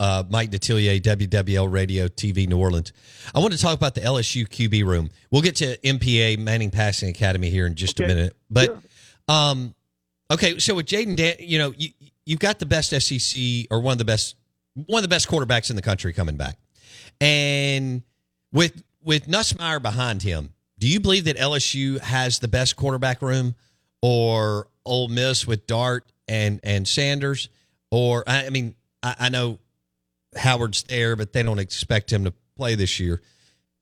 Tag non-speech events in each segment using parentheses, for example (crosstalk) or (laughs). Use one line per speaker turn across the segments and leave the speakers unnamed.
uh, Mike Detillier, WWL Radio TV New Orleans. I want to talk about the LSU QB room. We'll get to MPA Manning Passing Academy here in just okay. a minute. But sure. um, okay, so with Jayden, Dan- you know you you've got the best SEC or one of the best one of the best quarterbacks in the country coming back, and with with Nussmeier behind him, do you believe that LSU has the best quarterback room, or Ole Miss with Dart and and Sanders, or I mean I, I know Howard's there, but they don't expect him to play this year.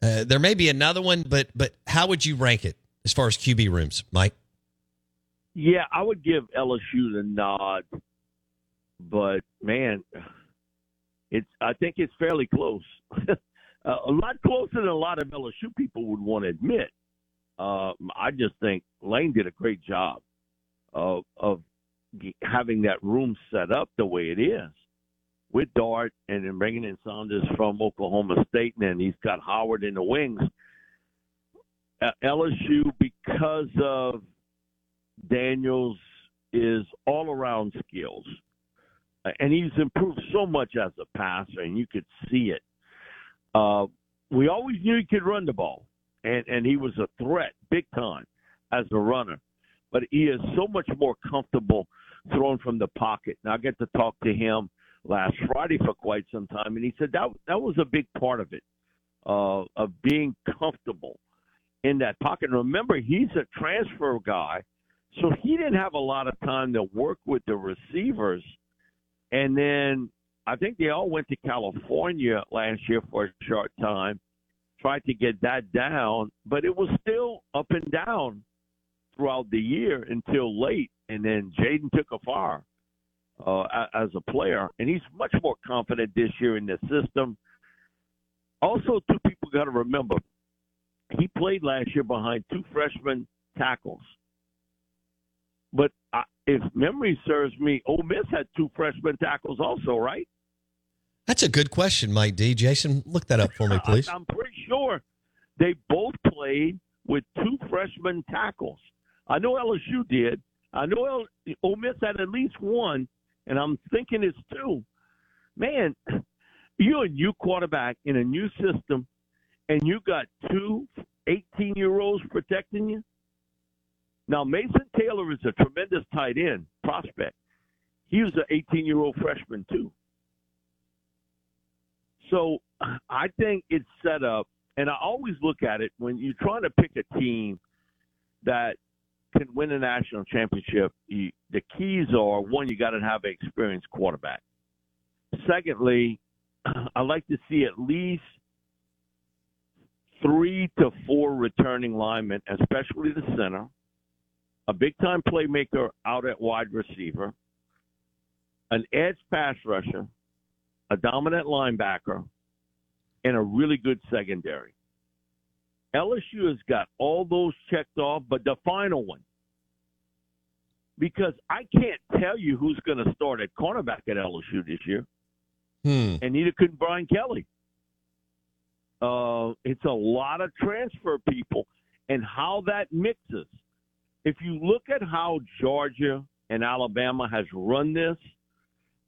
Uh, there may be another one, but but how would you rank it as far as QB rooms, Mike?
Yeah, I would give LSU the nod, but man, it's I think it's fairly close. (laughs) a lot closer than a lot of LSU people would want to admit. Uh, I just think Lane did a great job of of having that room set up the way it is with Dart and then bringing in Sanders from Oklahoma State, and then he's got Howard in the wings. Uh, LSU, because of Daniels, is all around skills. Uh, and he's improved so much as a passer, and you could see it. Uh, we always knew he could run the ball, and, and he was a threat big time as a runner. But he is so much more comfortable throwing from the pocket. And I get to talk to him last Friday for quite some time, and he said that that was a big part of it, uh, of being comfortable in that pocket. And remember, he's a transfer guy, so he didn't have a lot of time to work with the receivers. And then I think they all went to California last year for a short time, tried to get that down, but it was still up and down throughout the year until late. And then Jayden took a fire uh, as a player, and he's much more confident this year in the system. Also, two people got to remember, he played last year behind two freshman tackles. But I, if memory serves me, Ole Miss had two freshman tackles also, right?
That's a good question, Mike D. Jason, look that up for me, (laughs) please.
I'm pretty sure they both played with two freshman tackles. I know LSU did. I know El- Ole Miss had at least one, and I'm thinking it's two. Man, you're a new quarterback in a new system, and you got two 18 year olds protecting you. Now, Mason Taylor is a tremendous tight end prospect. He was an 18 year old freshman, too. So I think it's set up, and I always look at it when you're trying to pick a team that can win a national championship, you, the keys are one, you got to have an experienced quarterback. Secondly, (clears throat) I like to see at least three to four returning linemen, especially the center, a big time playmaker out at wide receiver, an edge pass rusher, a dominant linebacker, and a really good secondary. LSU has got all those checked off, but the final one, because I can't tell you who's going to start at cornerback at LSU this year,
hmm.
and neither could Brian Kelly. Uh, it's a lot of transfer people, and how that mixes. If you look at how Georgia and Alabama has run this,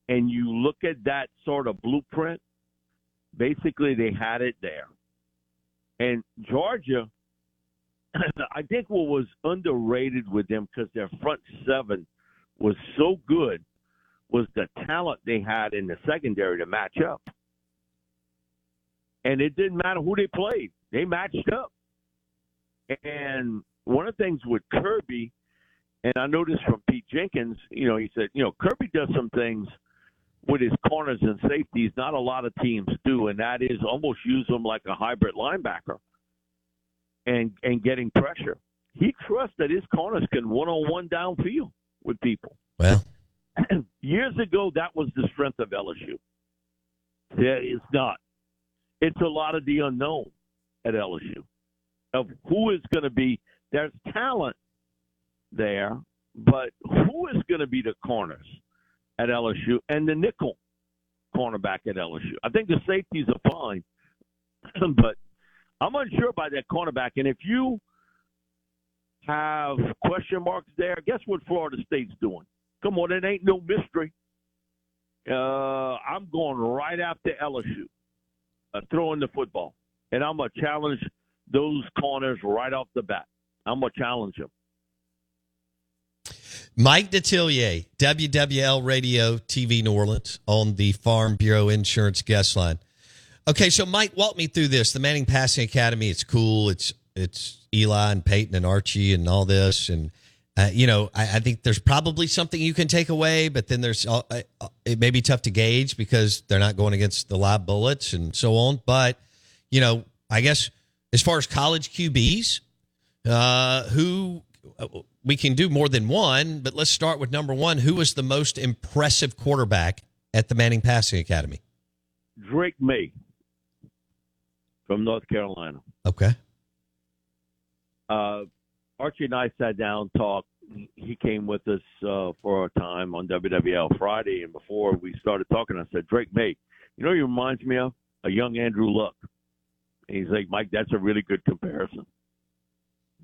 and you look at that sort of blueprint, basically they had it there. And Georgia (clears throat) I think what was underrated with them because their front seven was so good was the talent they had in the secondary to match up. And it didn't matter who they played, they matched up. And one of the things with Kirby, and I noticed from Pete Jenkins, you know, he said, you know, Kirby does some things with his corners and safeties not a lot of teams do, and that is almost use them like a hybrid linebacker and and getting pressure. He trusts that his corners can one on one downfield with people.
Well, (clears throat)
years ago, that was the strength of LSU. Yeah, it's not. It's a lot of the unknown at LSU of who is going to be. There's talent there, but who is going to be the corners at LSU and the nickel cornerback at LSU? I think the safeties are fine, (clears throat) but I'm unsure about that cornerback. And if you have question marks there, guess what Florida State's doing? Come on, it ain't no mystery. Uh, I'm going right after LSU, uh, throwing the football, and I'm gonna challenge those corners right off the bat. I'm gonna challenge them.
Mike Detillier, WWL Radio TV New Orleans on the Farm Bureau Insurance guest line. Okay, so Mike, walk me through this. The Manning Passing Academy, it's cool. It's it's Eli and Peyton and Archie and all this, and uh, you know, I, I, think there's probably something you can take away, but then there's uh, uh, it may be tough to gauge because they're not going against the live bullets and so on. But you know, I guess as far as college QBs, uh, who we can do more than one, but let's start with number one. Who was the most impressive quarterback at the Manning Passing Academy?
Drake Maye from North Carolina.
Okay.
Uh, Archie and I sat down, talked. He came with us uh, for a time on WWL Friday, and before we started talking, I said, Drake Maye, you know, he reminds me of a young Andrew Luck. And he's like, Mike, that's a really good comparison.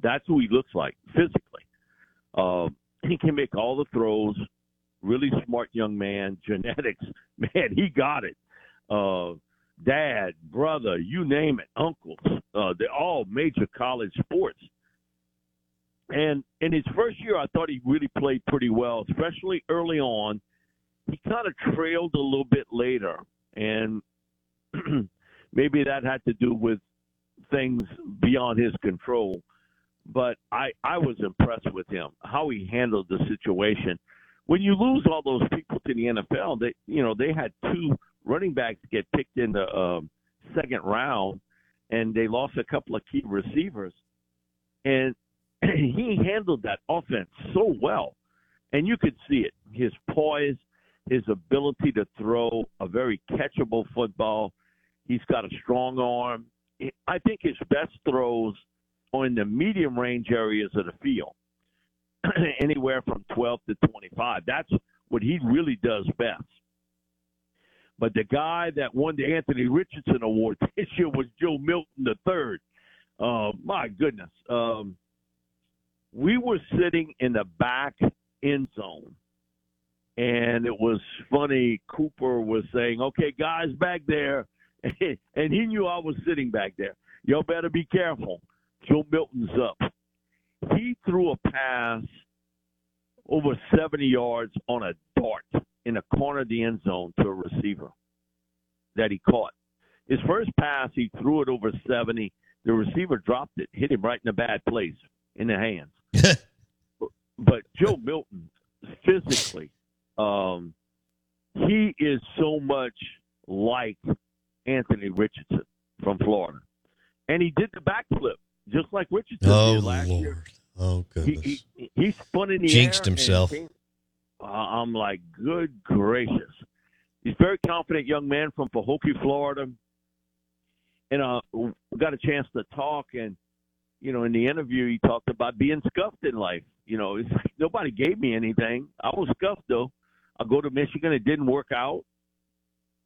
That's who he looks like physically. Uh, he can make all the throws. Really smart young man. (laughs) Genetics, man, he got it. Uh, dad, brother, you name it, uncles. Uh, they're all major college sports. And in his first year, I thought he really played pretty well, especially early on. He kind of trailed a little bit later, and (clears throat) maybe that had to do with things beyond his control. But I, I was impressed with him, how he handled the situation. When you lose all those people to the NFL, they, you know, they had two running backs get picked in the um, second round, and they lost a couple of key receivers. And (clears throat) he handled that offense so well, and you could see it. His poise, his ability to throw a very catchable football. He's got a strong arm. I think his best throws in the medium range areas of the field, (clears throat) anywhere from 12 to 25. That's what he really does best. But the guy that won the Anthony Richardson Award (laughs) this year was Joe Milton III. Uh, my goodness. Um, we were sitting in the back end zone. And it was funny. Cooper was saying, okay, guys back there. (laughs) and he knew I was sitting back there. Y'all better be careful. Joe Milton's up. He threw a pass over 70 yards on a dart in the corner of the end zone to a receiver that he caught. His first pass, he threw it over 70. The receiver dropped it, hit him right in a bad place in the hands. (laughs) but Joe Milton, physically, um, he is so much like Anthony Richardson from Florida, and he did the backflip just like Richardson
oh,
did last
Lord.
year.
Oh goodness!
He, he, he spun in the
Jinxed
air
himself.
Came, uh, I'm like, good gracious! He's a very confident young man from Pahokee, Florida, and uh, we got a chance to talk and you know, in the interview, he talked about being scuffed in life. You know, it's like nobody gave me anything. I was scuffed though. I go to Michigan, it didn't work out.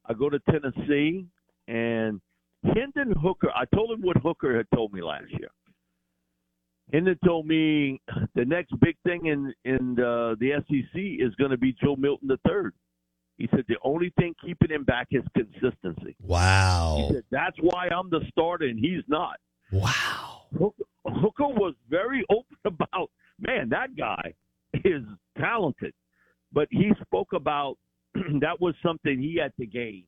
I go to Tennessee, and Hendon Hooker. I told him what Hooker had told me last year. Hendon told me the next big thing in in uh, the, the SEC is going to be Joe Milton the third. He said the only thing keeping him back is consistency.
Wow.
He said that's why I'm the starter and he's not.
Wow.
Hooker, Hooker was very open (laughs) about, man, that guy is talented. But he spoke about (clears throat) that was something he had to gain,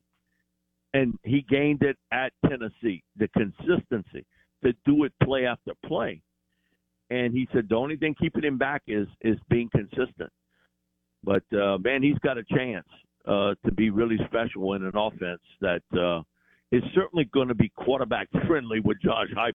and he gained it at Tennessee. The consistency to do it play after play, and he said the only thing keeping him back is is being consistent. But uh, man, he's got a chance uh, to be really special in an offense that uh, is certainly going to be quarterback friendly with Josh Heupel.